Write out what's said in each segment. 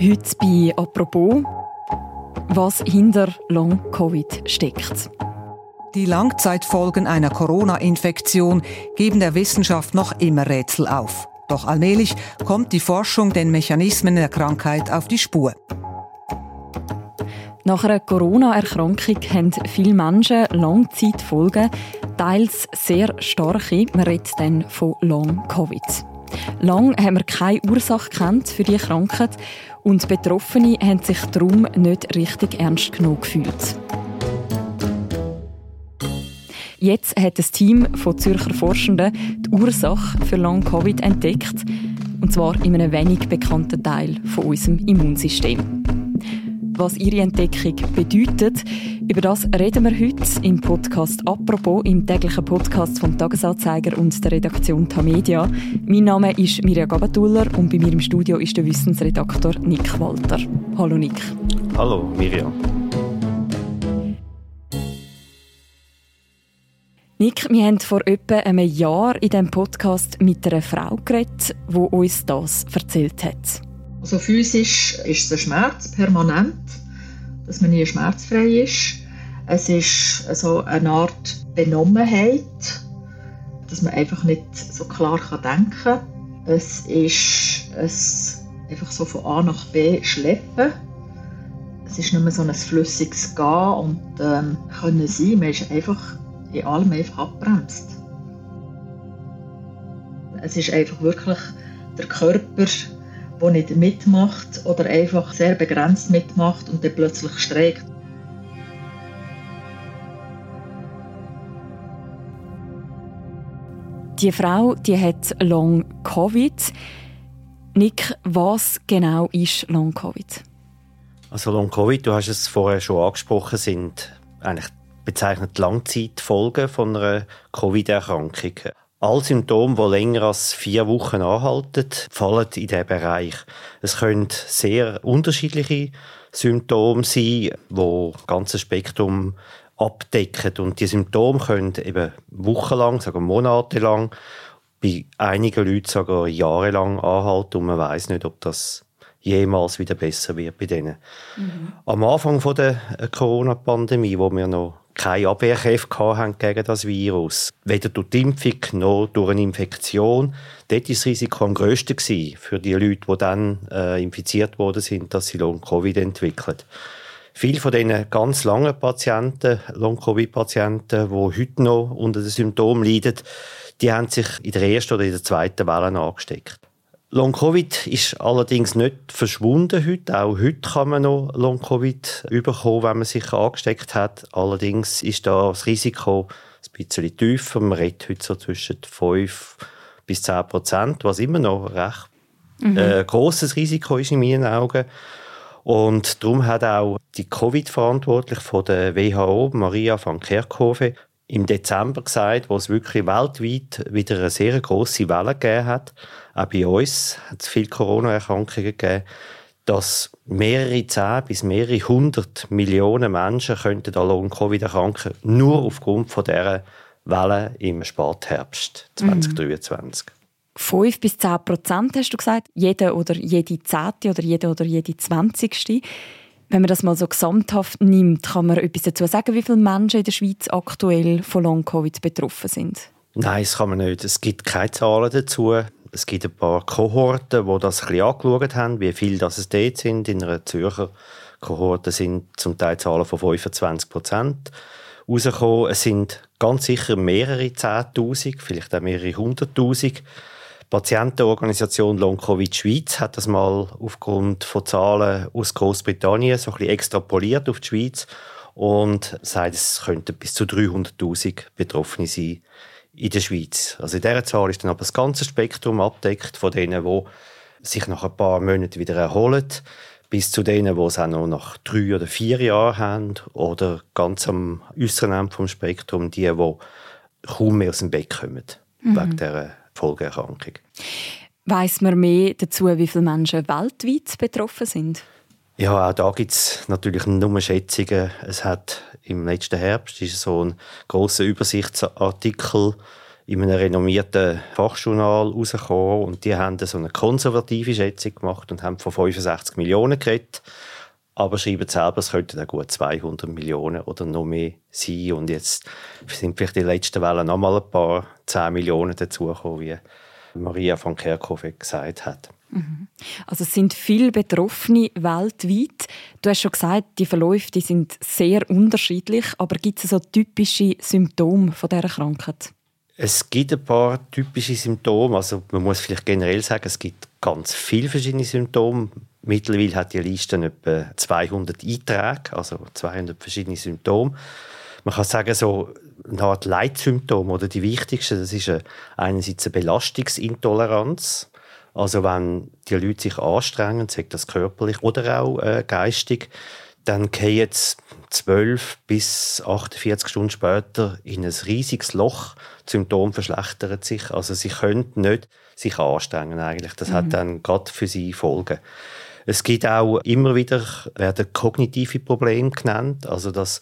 Heute bei «Apropos», was hinter Long-Covid steckt. Die Langzeitfolgen einer Corona-Infektion geben der Wissenschaft noch immer Rätsel auf. Doch allmählich kommt die Forschung den Mechanismen der Krankheit auf die Spur. Nach einer Corona-Erkrankung haben viele Menschen Langzeitfolgen, teils sehr starke. Man redet dann von Long-Covid. Lang haben wir keine Ursache kennt für die Krankheit und Betroffene haben sich darum nicht richtig ernst genug gefühlt. Jetzt hat das Team von Zürcher Forschenden die Ursache für Long-Covid entdeckt, und zwar in einem wenig bekannten Teil von unserem Immunsystem was ihre Entdeckung bedeutet. Über das reden wir heute im Podcast «Apropos», im täglichen Podcast vom Tagesanzeiger und der Redaktion Tamedia. Mein Name ist Mirja Gabatuller und bei mir im Studio ist der Wissensredaktor Nick Walter. Hallo Nick. Hallo Mirja. Nick, wir haben vor etwa einem Jahr in diesem Podcast mit einer Frau geredet, die uns das erzählt hat. Also physisch ist ein Schmerz, permanent, dass man nie schmerzfrei ist. Es ist so eine Art Benommenheit, dass man einfach nicht so klar denken kann. Es ist ein einfach so von A nach B schleppen. Es ist nicht mehr so ein flüssiges Gehen und ähm, können sein. Man ist einfach in allem einfach abbremst. Es ist einfach wirklich der Körper, der nicht mitmacht oder einfach sehr begrenzt mitmacht und dann plötzlich streikt. Die Frau, die hat Long Covid. Nick, was genau ist Long Covid? Also Long Covid, du hast es vorher schon angesprochen, sind eigentlich bezeichnet Langzeitfolgen von einer Covid-Erkrankung. Alle Symptome, die länger als vier Wochen anhalten, fallen in diesen Bereich. Es können sehr unterschiedliche Symptome sein, die das ganze Spektrum abdecken. Und die Symptome können eben wochenlang, sagen monatelang, bei einigen Leuten sogar jahrelang anhalten und man weiß nicht, ob das jemals wieder besser wird bei denen. Mhm. Am Anfang der Corona-Pandemie, wo wir noch keine Abwehrkräfte haben gegen das Virus. Weder durch die Impfung noch durch eine Infektion. Dort war das Risiko am grössten für die Leute, die dann äh, infiziert worden sind, dass sie Long-Covid entwickeln. Viele von diesen ganz langen Patienten, Long-Covid-Patienten, die heute noch unter den Symptomen leiden, die haben sich in der ersten oder in der zweiten Welle angesteckt. Long-Covid ist allerdings nicht verschwunden heute. Auch heute kann man noch Long-Covid bekommen, wenn man sich angesteckt hat. Allerdings ist da das Risiko ein bisschen tiefer. Man redet heute so zwischen 5 bis 10 Prozent, was immer noch recht mhm. äh, grosses Risiko ist in meinen Augen. Und darum hat auch die Covid-Verantwortliche von der WHO, Maria van Kerkhove, im Dezember gesagt, wo es wirklich weltweit wieder eine sehr große Welle gegeben hat. Auch bei uns hat es viele Corona-Erkrankungen gegeben, dass mehrere zehn bis mehrere hundert Millionen Menschen könnten an Long-Covid erkranken, nur aufgrund von dieser Welle im Spätherbst 2023. Mhm. 5 bis 10 Prozent hast du gesagt, jede oder jede zehnte oder jede oder jede zwanzigste. Wenn man das mal so gesamthaft nimmt, kann man etwas dazu sagen, wie viele Menschen in der Schweiz aktuell von Long-Covid betroffen sind? Nein, das kann man nicht. Es gibt keine Zahlen dazu. Es gibt ein paar Kohorten, die das ein bisschen angeschaut haben, wie viele das es dort sind. In einer Zürcher Kohorte sind zum Teil Zahlen von 25 Prozent rausgekommen. Es sind ganz sicher mehrere Zehntausend, vielleicht auch mehrere Hunderttausend Patientenorganisation Long Covid Schweiz hat das mal aufgrund von Zahlen aus Großbritannien so ein bisschen extrapoliert auf die Schweiz und sagt, es könnten bis zu 300.000 Betroffene sein in der Schweiz. Also in dieser Zahl ist dann aber das ganze Spektrum abdeckt von denen, die sich nach ein paar Monaten wieder erholen, bis zu denen, die es auch noch nach drei oder vier Jahren haben oder ganz am äußeren Ende vom Spektrum die, die kaum mehr aus dem Bett kommen mhm. wegen dieser Folgeerkrankung. Weiß man mehr dazu, wie viele Menschen weltweit betroffen sind? Ja, auch da gibt es natürlich nur Schätzungen. Es hat im letzten Herbst ist so ein großer Übersichtsartikel in einem renommierten Fachjournal rausgekommen und die haben so eine konservative Schätzung gemacht und haben von 65 Millionen geredet aber schreiben selber, es könnten dann gut 200 Millionen oder noch mehr sein. Und jetzt sind vielleicht die letzten Wellen noch mal ein paar 10 Millionen dazugekommen, wie Maria von Kerkhove gesagt hat. Mhm. Also es sind viele Betroffene weltweit. Du hast schon gesagt, die Verläufe die sind sehr unterschiedlich, aber gibt es so typische Symptome von dieser Krankheit? Es gibt ein paar typische Symptome. Also man muss vielleicht generell sagen, es gibt ganz viele verschiedene Symptome. Mittlerweile hat die Liste etwa 200 Einträge, also 200 verschiedene Symptome. Man kann sagen, so eine Art Leitsymptom oder die wichtigsten, das ist einerseits eine Belastungsintoleranz. Also wenn die Leute sich anstrengen, sei das körperlich oder auch äh, geistig, dann gehen jetzt 12 bis 48 Stunden später in ein riesiges Loch. Die Symptome verschlechtern sich. Also sie können nicht sich anstrengen eigentlich. Das mhm. hat dann gerade für sie Folgen. Es gibt auch immer wieder, werden kognitive Probleme genannt, also dass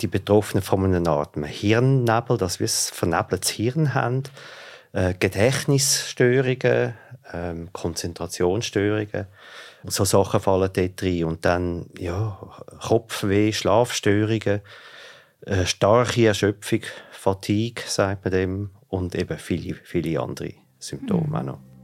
die Betroffenen von einer Art Hirnnebel, dass wir ein vernebeltes Hirn haben, äh, Gedächtnisstörungen, äh, Konzentrationsstörungen, so Sachen fallen dort rein. Und dann ja, Kopfweh, Schlafstörungen, äh, starke Erschöpfung, Fatigue, sagt man dem, und eben viele, viele andere Symptome mhm. auch noch.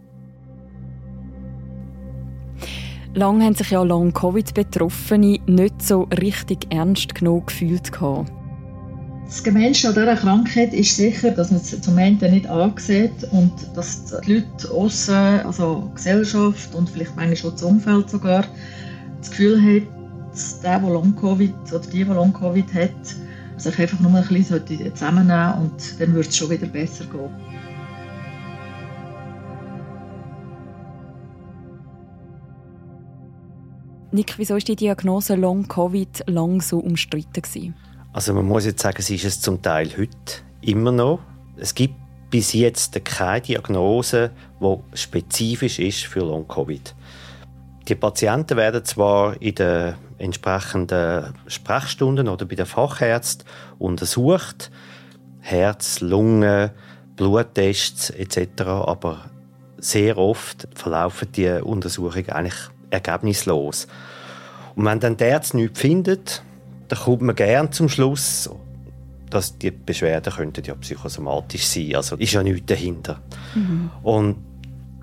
Lange haben sich ja Long-Covid-Betroffene nicht so richtig ernst genug gefühlt. Das Gemeinste an dieser Krankheit ist sicher, dass man es zum einen nicht ansieht und dass die Leute außen, also die Gesellschaft und vielleicht manchmal auch das Umfeld sogar, das Gefühl hat, dass der, der Long-Covid oder die, die Long-Covid hat, sich einfach nur ein bisschen zusammennehmen und dann wird es schon wieder besser gehen. Nick, wieso ist die Diagnose Long Covid lang so umstritten gewesen? Also man muss jetzt sagen, sie ist es zum Teil heute immer noch. Es gibt bis jetzt keine Diagnose, die spezifisch ist für Long Covid. Die Patienten werden zwar in den entsprechenden Sprechstunden oder bei den Fachärzten untersucht, Herz, Lunge, Bluttests etc., aber sehr oft verlaufen die Untersuchungen eigentlich ergebnislos. Und wenn dann der Arzt nichts findet, dann kommt man gern zum Schluss, dass die Beschwerden könnten ja psychosomatisch sein. Also ist ja nichts dahinter. Mhm. Und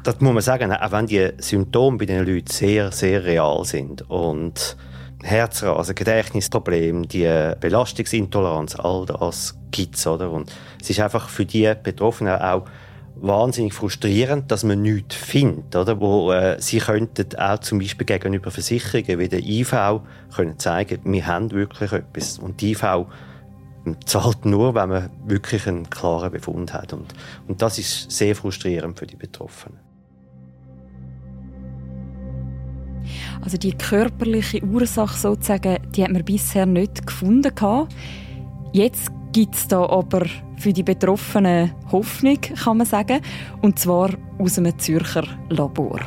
das muss man sagen, auch wenn die Symptome bei den Leuten sehr, sehr real sind und Herzrasen, Gedächtnisprobleme, die Belastungsintoleranz, all das gibt es. Und es ist einfach für die Betroffenen auch wahnsinnig frustrierend, dass man nichts findet, oder? Wo äh, sie könnten auch zum Beispiel gegenüber Versicherungen wie der IV können zeigen, wir haben wirklich etwas. Und die IV zahlt nur, wenn man wirklich einen klaren Befund hat. Und, und das ist sehr frustrierend für die Betroffenen. Also die körperliche Ursache sozusagen, die hat man bisher nicht gefunden. Jetzt gibt es da aber für die Betroffenen Hoffnung, kann man sagen, und zwar aus einem Zürcher Labor.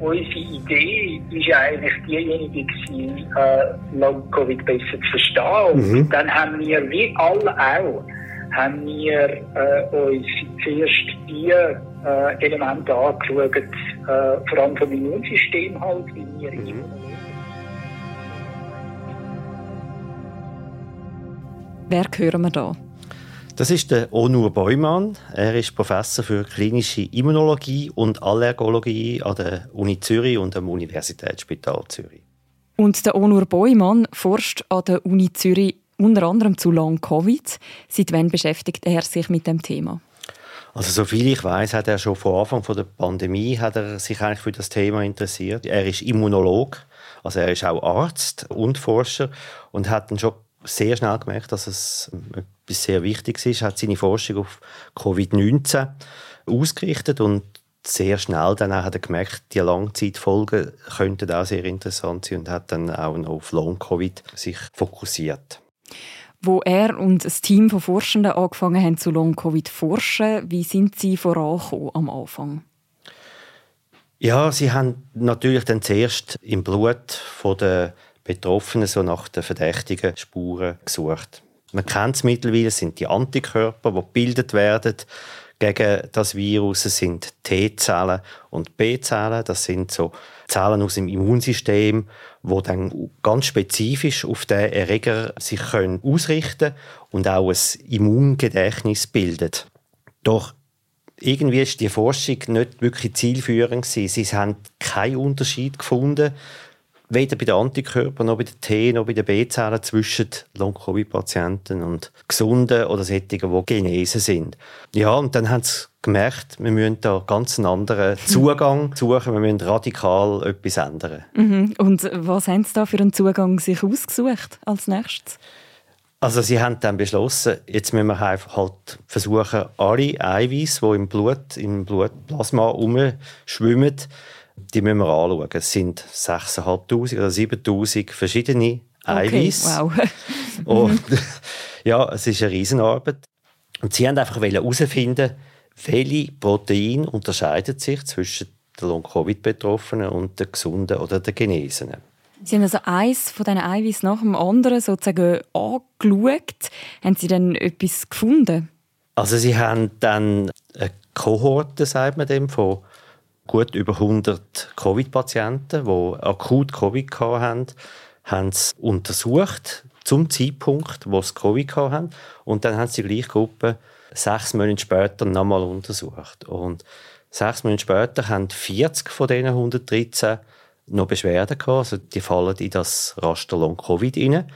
Unsere Idee war eigentlich diejenige, äh, Long-Covid besser zu verstehen. Mhm. dann haben wir, wie alle auch, haben wir äh, uns zuerst die äh, Elemente angeschaut, äh, vor allem vom Immunsystem halt, wie wir mhm. Wer hören wir da? Das ist der Onur Beumann. Er ist Professor für klinische Immunologie und Allergologie an der Uni Zürich und am Universitätsspital Zürich. Und der Onur Beumann forscht an der Uni Zürich unter anderem zu Long Covid. Seit wann beschäftigt er sich mit dem Thema? Also soviel ich weiß, hat er schon vor Anfang der Pandemie hat er sich eigentlich für das Thema interessiert. Er ist Immunolog, also er ist auch Arzt und Forscher und hat dann schon sehr schnell gemerkt, dass es etwas sehr Wichtiges ist. Er hat seine Forschung auf Covid-19 ausgerichtet und sehr schnell dann hat er gemerkt, die Langzeitfolgen könnten auch sehr interessant sein und hat dann auch noch auf Long-Covid sich fokussiert. Wo er und das Team von Forschenden angefangen haben zu Long-Covid zu forschen, wie sind sie vorangekommen am Anfang? Ja, sie haben natürlich dann zuerst im Blut von der Betroffenen so nach den verdächtigen Spuren gesucht. Man kennt es mittlerweile, sind die Antikörper, die gebildet werden gegen das Virus, das sind T-Zellen und B-Zellen. Das sind so Zellen aus dem Immunsystem, wo dann ganz spezifisch auf den Erreger sich können ausrichten und auch ein Immungedächtnis bildet. Doch irgendwie ist die Forschung nicht wirklich zielführend. Sie haben keinen Unterschied gefunden, weder bei den Antikörpern noch bei den T noch bei den B-Zellen zwischen Long-Covid-Patienten und Gesunden oder solchen, die genesen sind. Ja, und dann haben sie gemerkt, wir müssen da ganz einen anderen Zugang suchen, wir müssen radikal etwas ändern. Mhm. Und was haben Sie da für einen Zugang sich ausgesucht als nächstes? Also sie haben dann beschlossen, jetzt müssen wir halt versuchen, alle Eiweiß, die im Blut, im Blutplasma rumschwimmen, die müssen wir anschauen. Es sind 6'500 oder 7'000 verschiedene Eiweiß. Okay, wow. Und ja, es ist eine Riesenarbeit. Und sie haben einfach herausfinden, welche Proteine unterscheiden sich zwischen den Long-Covid-Betroffenen und den Gesunden oder den Genesenen. Sie haben also eins von diesen Eiweiß nach dem anderen sozusagen angeschaut. Haben Sie dann etwas gefunden? Also Sie haben dann eine Kohorte, sagt man dem, von gut über 100 Covid-Patienten, die akut Covid hatten, haben sie untersucht zum Zeitpunkt, wo sie Covid hatten. Und dann haben sie die gleiche Gruppe sechs Monate später nochmal untersucht. Und sechs Monate später haben 40 von diesen 113 noch Beschwerden gehabt. Also die fallen in das Raster Long-Covid rein.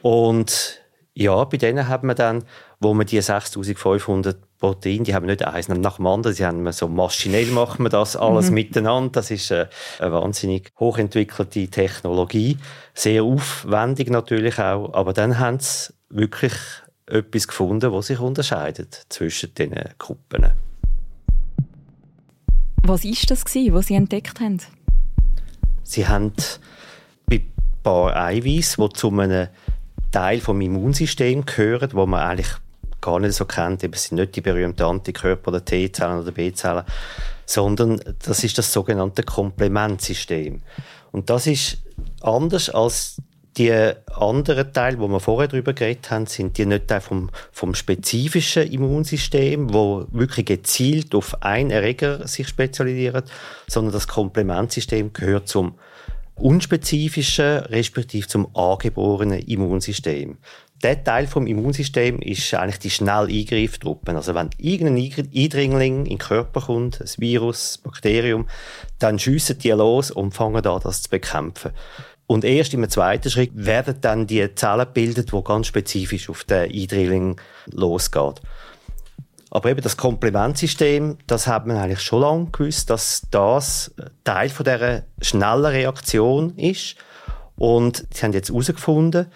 Und ja, bei denen hat man dann, wo man die 6500 Proteine, die haben nicht eins nach dem anderen, sie haben so maschinell machen wir das alles mhm. miteinander. Das ist eine, eine wahnsinnig hochentwickelte Technologie, sehr aufwendig natürlich auch, aber dann haben sie wirklich etwas gefunden, was sich unterscheidet zwischen diesen Gruppen. Was ist das was Sie entdeckt haben? Sie haben bei ein paar Eiweiß, die zu einem Teil des Immunsystems gehören, wo man eigentlich gar nicht so kennt. Es sind nicht die berühmten Antikörper oder T-Zellen oder B-Zellen, sondern das ist das sogenannte Komplementsystem. Und das ist anders als die anderen Teile, wo wir vorher darüber geredet haben, sind die nicht vom, vom spezifischen Immunsystem, wo wirklich gezielt auf einen Erreger sich spezialisiert, sondern das Komplementsystem gehört zum unspezifischen, respektive zum angeborenen Immunsystem. Der Teil vom Immunsystem ist eigentlich die Schnell-Eingreiftruppen. Also wenn irgendein Eindringling in den Körper kommt, ein Virus, ein Bakterium, dann schiessen die los und fangen an, das zu bekämpfen. Und erst im zweiten Schritt werden dann die Zellen gebildet, die ganz spezifisch auf den Eindringling losgeht. Aber eben das Komplementsystem, das hat man eigentlich schon lange gewusst, dass das Teil von dieser schnellen Reaktion ist. Und sie haben jetzt herausgefunden,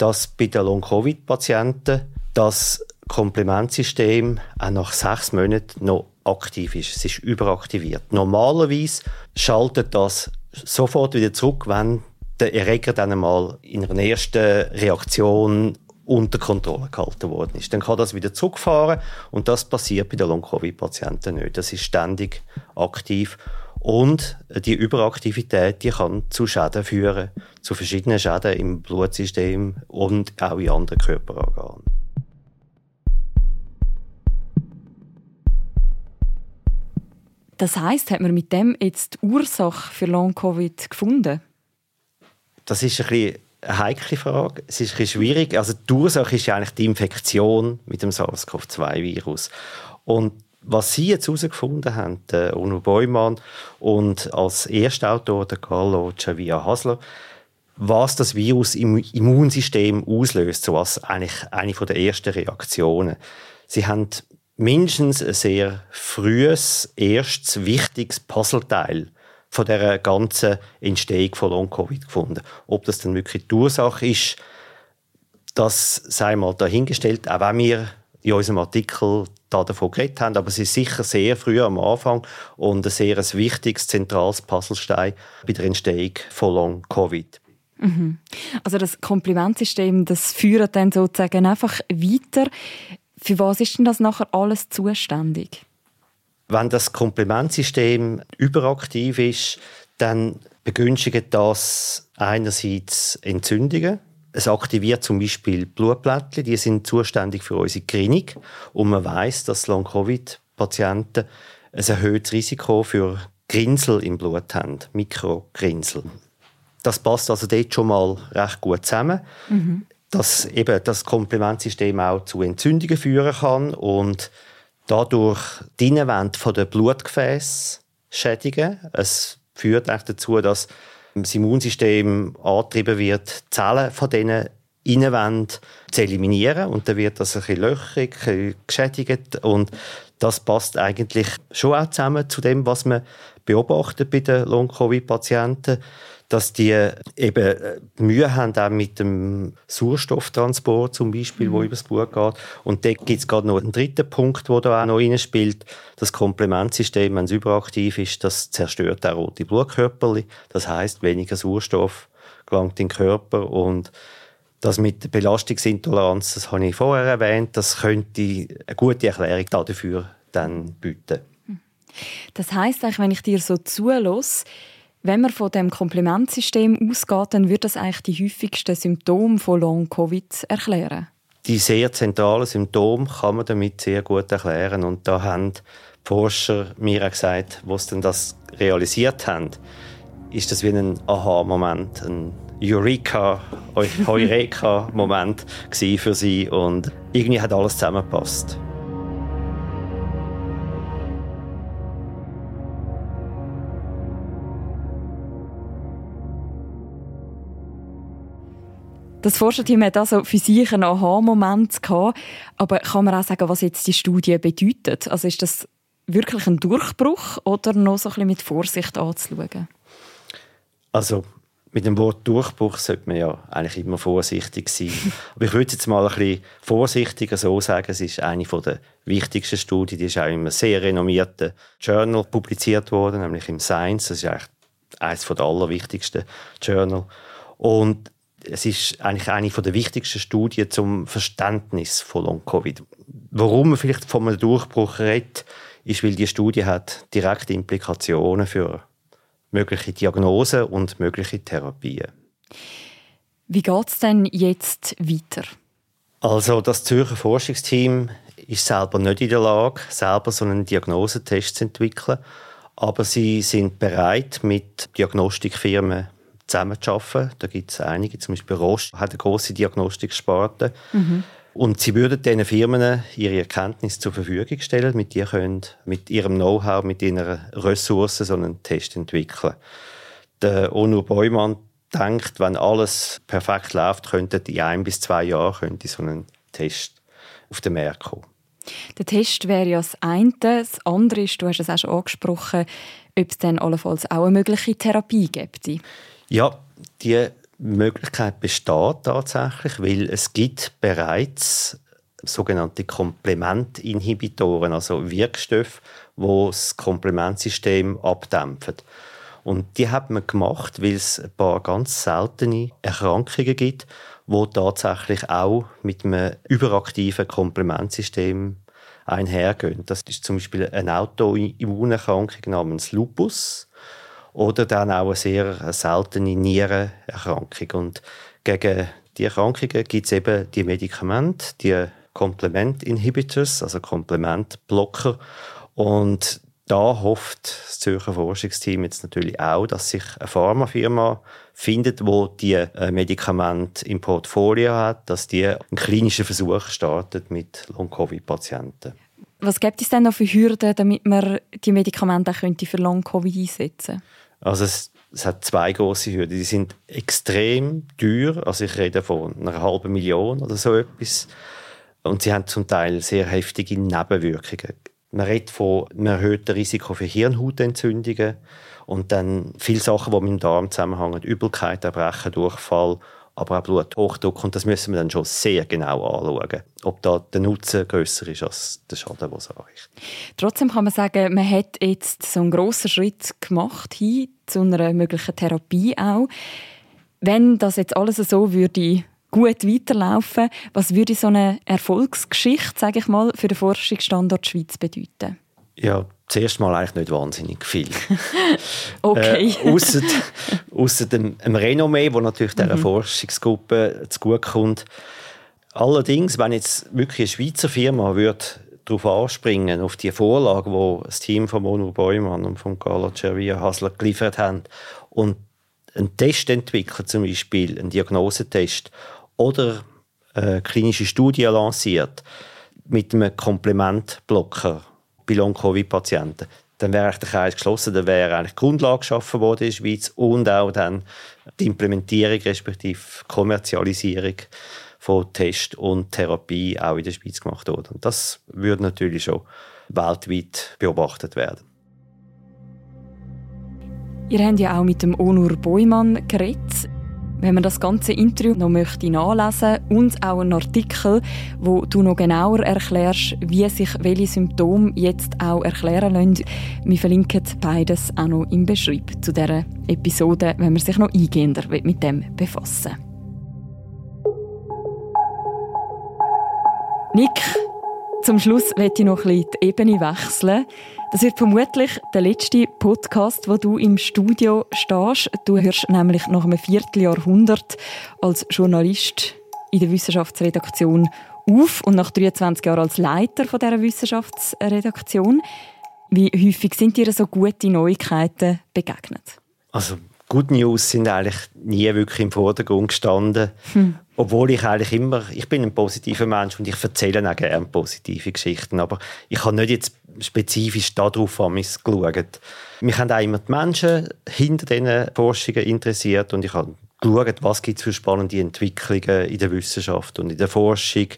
dass bei den Long-Covid-Patienten das Komplementsystem auch nach sechs Monaten noch aktiv ist. Es ist überaktiviert. Normalerweise schaltet das sofort wieder zurück, wenn der Erreger dann einmal in einer ersten Reaktion unter Kontrolle gehalten worden ist. Dann kann das wieder zurückfahren und das passiert bei den Long-Covid-Patienten nicht. Das ist ständig aktiv und die Überaktivität, die kann zu Schäden führen, zu verschiedenen Schäden im Blutsystem und auch in anderen Körperorganen. Das heißt, hat man mit dem jetzt die Ursache für Long-Covid gefunden? Das ist ein bisschen eine heikle Frage. Es ist ein bisschen schwierig. Also die Ursache ist ja eigentlich die Infektion mit dem SARS-CoV-2-Virus. Und was Sie jetzt herausgefunden haben, der Uno Beumann und als Erstautor der Carlo Chavia Hasler, was das Virus im Immunsystem auslöst, so als eigentlich eine der ersten Reaktionen. Sie haben mindestens ein sehr frühes, erstes, wichtiges Puzzleteil von der ganzen Entstehung von Long-Covid gefunden. Ob das dann wirklich die Ursache ist, das sei mal dahingestellt, auch wenn wir in unserem Artikel da davon geredet haben, aber es ist sicher sehr früh am Anfang und ein sehr wichtiges, zentrales Puzzlestein bei der Entstehung von Long-Covid. Mhm. Also das Komplimentsystem, das führt dann sozusagen einfach weiter. Für was ist denn das nachher alles zuständig? Wenn das Komplementsystem überaktiv ist, dann begünstigt das einerseits Entzündungen, Es aktiviert zum Beispiel Blutplättchen, die sind zuständig für unsere Klinik. Und man weiß, dass Long-Covid-Patienten ein erhöhtes Risiko für Grinsel im Blut haben, Mikrogrinsel. Das passt also dort schon mal recht gut zusammen. Mhm. Dass eben das Komplementsystem auch zu Entzündungen führen kann und dadurch die Innenwände der Blutgefäße schädigen. Es führt dazu, dass das Immunsystem angetrieben wird, Zellen von diesen Innenwänden zu eliminieren. Und dann wird das ein bisschen löchrig, ein bisschen geschädigt. Und das passt eigentlich schon auch zusammen zu dem, was man beobachtet bei den Long-Covid-Patienten dass die eben äh, Mühe haben auch mit dem Sauerstofftransport zum Beispiel, mhm. wo übers Blut geht. Und da gibt es gerade noch einen dritten Punkt, der da auch noch reinspielt. Das Komplementsystem, wenn es überaktiv ist, das zerstört auch rote Blutkörper. Das heißt, weniger Sauerstoff gelangt in den Körper und das mit der Belastungsintoleranz, das habe ich vorher erwähnt, das könnte eine gute Erklärung dafür dann bieten. Das heißt, wenn ich dir so zulasse, wenn man von dem Komplementsystem ausgeht, dann wird das eigentlich die häufigsten Symptome von Long-Covid erklären. Die sehr zentralen Symptome kann man damit sehr gut erklären. Und da haben die Forscher mir auch gesagt, wo sie das realisiert haben, ist das wie ein Aha-Moment, ein Eureka, Heureka-Moment für sie. Und irgendwie hat alles zusammengepasst. Das Forscherteam hat also für sich einen Aha-Moment gehabt. Aber kann man auch sagen, was jetzt die Studie bedeutet? Also ist das wirklich ein Durchbruch oder noch so ein bisschen mit Vorsicht anzuschauen? Also mit dem Wort Durchbruch sollte man ja eigentlich immer vorsichtig sein. Aber ich würde jetzt mal ein bisschen vorsichtiger so sagen, es ist eine der wichtigsten Studien, die ist auch in einem sehr renommierten Journal publiziert worden, nämlich im Science. Das ist eigentlich eines der allerwichtigsten Journal. Und es ist eigentlich eine der wichtigsten Studien zum Verständnis von Long-Covid. Warum man vielleicht von einem Durchbruch redet, ist, weil die Studie hat direkte Implikationen für mögliche Diagnosen und mögliche Therapien. Wie geht es denn jetzt weiter? Also das Zürcher Forschungsteam ist selber nicht in der Lage, selber so einen Diagnosetest zu entwickeln, aber sie sind bereit, mit Diagnostikfirmen zusammenzuarbeiten. Da gibt es einige, zum Beispiel Roche hat eine grosse Diagnostiksparte. Mhm. Und sie würden diesen Firmen ihre Erkenntnis zur Verfügung stellen, mit die können mit ihrem Know-how, mit ihren Ressourcen so einen Test entwickeln. Der Onur Beumann denkt, wenn alles perfekt läuft, könnte in ein bis zwei Jahren könnte so ein Test auf den Markt kommen. Der Test wäre ja das eine. Das andere ist, du hast es auch schon angesprochen, ob es dann allenfalls auch eine mögliche Therapie gibt. Ja, die Möglichkeit besteht tatsächlich, weil es gibt bereits sogenannte Komplementinhibitoren, also Wirkstoffe, wo das Komplementsystem abdämpfen. Und die hat man gemacht, weil es ein paar ganz seltene Erkrankungen gibt, wo tatsächlich auch mit einem überaktiven Komplementsystem einhergehen. Das ist zum Beispiel eine Autoimmunerkrankung namens Lupus oder dann auch eine sehr seltene Nierenerkrankung. Und gegen die Erkrankungen gibt es eben die Medikamente, die Komplement-Inhibitors, also Komplementblocker. Und da hofft das Zürcher Forschungsteam jetzt natürlich auch, dass sich eine Pharmafirma findet, wo die äh, Medikamente im Portfolio hat, dass die einen klinischen Versuch startet mit Long-Covid-Patienten. Was gibt es denn noch für Hürden, damit man die Medikamente auch für Long-Covid einsetzen könnte? Also es, es hat zwei große Hürden. Die sind extrem teuer. Also ich rede von einer halben Million oder so etwas. Und sie haben zum Teil sehr heftige Nebenwirkungen. Man redet von einem erhöhten Risiko für Hirnhautentzündungen und dann viele Sachen, die mit dem Darm zusammenhängen. Übelkeit, Erbrechen, Durchfall aber auch Bluthochdruck. Und das müssen wir dann schon sehr genau anschauen, ob da der Nutzen grösser ist als der Schaden, den es anrichtet. Trotzdem kann man sagen, man hat jetzt so einen grossen Schritt gemacht hin zu einer möglichen Therapie auch. Wenn das jetzt alles so würde gut weiterlaufen, was würde so eine Erfolgsgeschichte, sage ich mal, für den Forschungsstandort Schweiz bedeuten? Ja, zuerst mal eigentlich nicht wahnsinnig viel. okay. Äh, Außer ausser dem, dem Renommee, wo natürlich dieser mhm. Forschungsgruppe zugutekommt. Allerdings, wenn jetzt wirklich eine Schweizer Firma würde darauf anspringen, auf die Vorlage, die das Team von Mono Beumann und von Carlo Cervia Hasler geliefert haben und einen Test entwickeln, zum Beispiel einen Diagnosetest oder eine klinische Studie lanciert mit einem Komplementblocker bei Long-Covid-Patienten, dann wäre der Kreis geschlossen, dann wäre eigentlich die Grundlage geschaffen worden in der Schweiz und auch dann die Implementierung respektive Kommerzialisierung von Test und Therapie auch in der Schweiz gemacht worden. Und das würde natürlich schon weltweit beobachtet werden. Ihr habt ja auch mit dem Onur Beumann geredet. Wenn man das ganze Interview noch möchte nachlesen und auch einen Artikel, wo du noch genauer erklärst, wie sich welche Symptome jetzt auch erklären lassen, wir verlinken beides auch noch im Beschreib zu dieser Episode, wenn man sich noch eingehender mit dem befassen. Nick, zum Schluss möchte ich noch ein bisschen die Ebene wechseln. Das wird vermutlich der letzte Podcast, wo du im Studio stehst. Du hörst nämlich nach einem Vierteljahrhundert als Journalist in der Wissenschaftsredaktion auf und nach 23 Jahren als Leiter von dieser Wissenschaftsredaktion. Wie häufig sind dir so gute Neuigkeiten begegnet? Also Good News sind eigentlich nie wirklich im Vordergrund gestanden. Hm. Obwohl ich eigentlich immer, ich bin ein positiver Mensch und ich erzähle auch gerne positive Geschichten, aber ich habe nicht jetzt spezifisch darauf geschaut. Mich haben auch immer die Menschen hinter diesen Forschungen interessiert und ich habe geschaut, was gibt es für spannende Entwicklungen in der Wissenschaft und in der Forschung,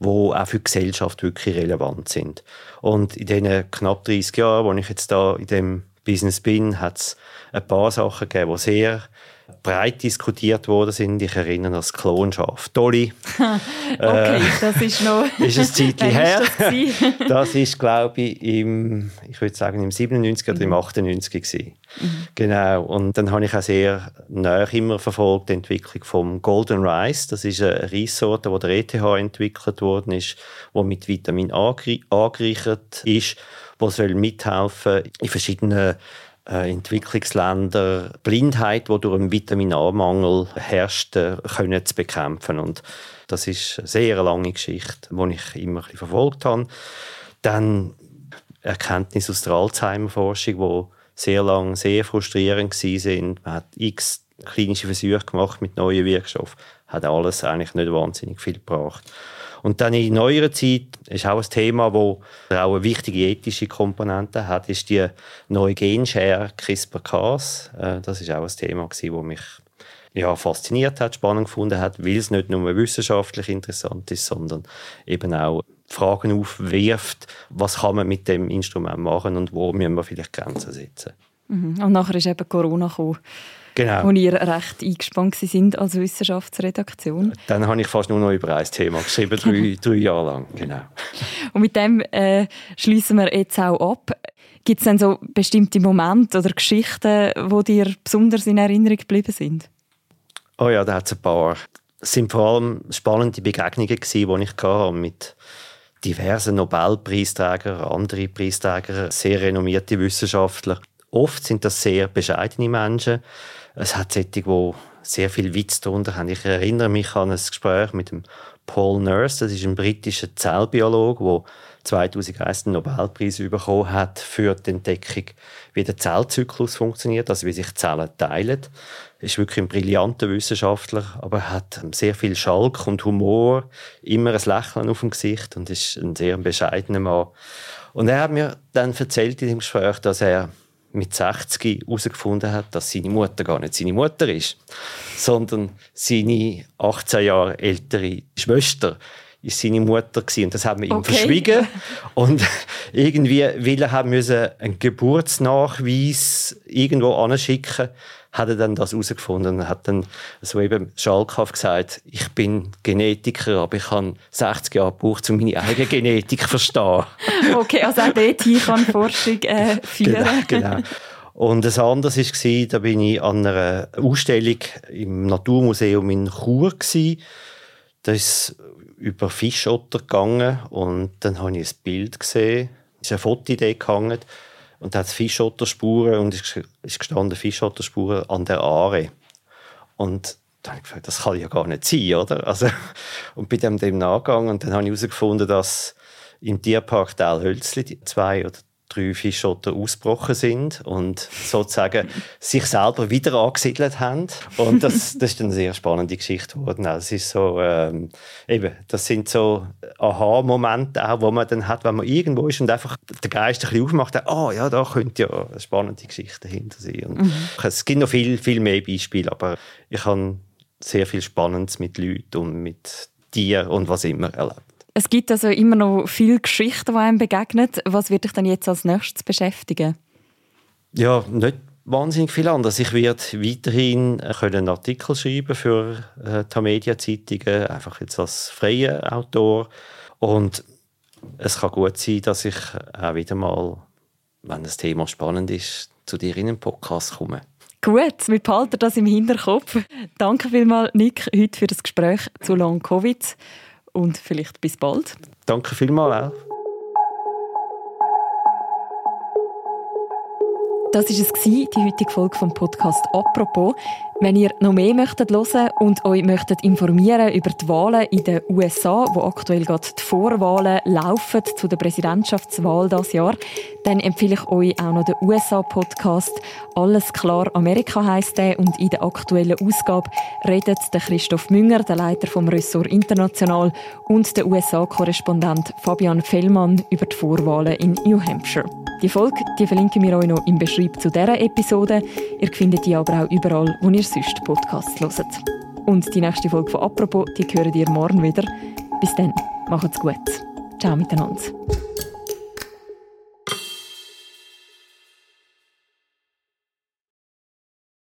die auch für die Gesellschaft wirklich relevant sind. Und in diesen knapp 30 Jahren, wo ich jetzt da in dem Business bin, hat es ein paar Sachen gegeben, die sehr breit diskutiert worden sind. Ich erinnere an das Klonschaf Dolly. okay, äh, das ist noch... ist ein Zeitchen her. Das, das ist, glaube ich, im, ich würde sagen, im 97 oder im 98 mhm. gewesen. Mhm. Genau. Und dann habe ich auch sehr nah immer verfolgt die Entwicklung vom Golden Rice. Das ist eine Reissorte, die der ETH entwickelt worden ist, die mit Vitamin A angereichert ist, die soll mithelfen in verschiedenen äh, Entwicklungsländer Blindheit, die durch einen Vitamin A-Mangel herrscht, äh, können zu bekämpfen. Und das ist eine sehr lange Geschichte, die ich immer ein verfolgt habe. Dann Erkenntnisse aus der Alzheimer-Forschung, die sehr lange sehr frustrierend waren. Man hat x klinische Versuche gemacht mit neuen Wirkstoffen, hat alles eigentlich nicht wahnsinnig viel gebracht. Und dann in neuerer Zeit ist auch ein Thema, wo auch eine wichtige ethische Komponente hat, ist die neue Genschere CRISPR-Cas. Äh, das ist auch ein Thema, das mich ja, fasziniert hat, spannend gefunden hat, weil es nicht nur wissenschaftlich interessant ist, sondern eben auch Fragen aufwirft, was kann man mit dem Instrument machen und wo müssen wir vielleicht Grenzen setzen. Mhm. Und nachher ist eben Corona gekommen genau. wo ihr recht eingespannt sind als Wissenschaftsredaktion. Dann habe ich fast nur noch über ein Thema geschrieben, drei, drei Jahre lang. Genau. Und mit dem äh, schließen wir jetzt auch ab. Gibt es denn so bestimmte Momente oder Geschichten, die dir besonders in Erinnerung geblieben sind? Oh ja, da hat es ein paar. Es sind vor allem spannende Begegnungen gewesen, die ich hatte mit diversen Nobelpreisträgern, andere Preisträger, sehr renommierte Wissenschaftler. Oft sind das sehr bescheidene Menschen, es hat solche, die sehr viel Witz darunter haben. Ich erinnere mich an ein Gespräch mit dem Paul Nurse, das ist ein britischer Zellbiologe, der 2001 den Nobelpreis bekommen hat für die Entdeckung, wie der Zellzyklus funktioniert, also wie sich Zellen teilen. Er ist wirklich ein brillanter Wissenschaftler, aber er hat sehr viel Schalk und Humor, immer ein Lächeln auf dem Gesicht und ist ein sehr bescheidener Mann. Und er hat mir dann erzählt in dem Gespräch, dass er mit 60 herausgefunden hat, dass seine Mutter gar nicht seine Mutter ist, sondern seine 18 Jahre ältere Schwester ist seine Mutter gewesen. und das haben wir ihm okay. verschwiegen und irgendwie will er haben müssen einen Geburtsnachweis irgendwo anschicken hat er dann das herausgefunden und hat dann so eben schalkhaft gesagt, ich bin Genetiker, aber ich habe 60 Jahre gebraucht, um meine eigene Genetik zu verstehen. Okay, also auch dort kann Forschung äh, führen. Genau, genau. Und das andere war, da bin ich an einer Ausstellung im Naturmuseum in Chur. Gewesen. Da ist über Fischotter gegangen und dann habe ich ein Bild gesehen, es ist eine Fotoidee gehangen Und da hat es Fischotterspuren und es ist gestanden Fischotterspuren an der Aare. Und dann habe ich gefragt, das kann ja gar nicht sein, oder? Also, und bei dem, dem nachgegangen und dann habe ich herausgefunden, dass im Tierpark Dalhölzli zwei oder drei Fischotter ausgebrochen sind und sozusagen sich selber wieder angesiedelt haben. Und das, das ist eine sehr spannende Geschichte geworden. Das ist so, ähm, eben, das sind so Aha-Momente auch, wo man dann hat, wenn man irgendwo ist und einfach den Geist ein bisschen aufmacht, ah, oh, ja, da könnte ja eine spannende Geschichte dahinter sein. Und mhm. Es gibt noch viel, viel mehr Beispiele, aber ich habe sehr viel Spannendes mit Leuten und mit Tieren und was immer erlebt. Es gibt also immer noch viele Geschichten, die einem begegnen. Was wird dich dann jetzt als nächstes beschäftigen? Ja, nicht wahnsinnig viel anderes. Ich werde weiterhin einen Artikel schreiben für äh, die Media-Zeitungen, einfach jetzt als freier Autor. Und es kann gut sein, dass ich auch wieder mal, wenn das Thema spannend ist, zu dir in einen Podcast komme. Gut, wir behalten das im Hinterkopf. Danke vielmals, Nick, heute für das Gespräch zu Long Covid und vielleicht bis bald. Danke vielmals Das war es, die heutige Folge vom Podcast «Apropos». Wenn ihr noch mehr möchtet hören und euch möchtet informieren über die Wahlen in den USA, wo aktuell gerade die Vorwahlen laufen zu der Präsidentschaftswahl das Jahr, dann empfehle ich euch auch noch den USA-Podcast «Alles klar Amerika» heisst der und in der aktuellen Ausgabe redet Christoph Münger, der Leiter vom Ressort International und der USA-Korrespondent Fabian Fellmann über die Vorwahlen in New Hampshire. Die Folge die verlinken wir euch noch im Beschreib zu dieser Episode. Ihr findet die aber auch überall, wo ihr sonst Podcasts hört. Und die nächste Folge von «Apropos», die hören ihr morgen wieder. Bis dann, macht's gut. Ciao miteinander.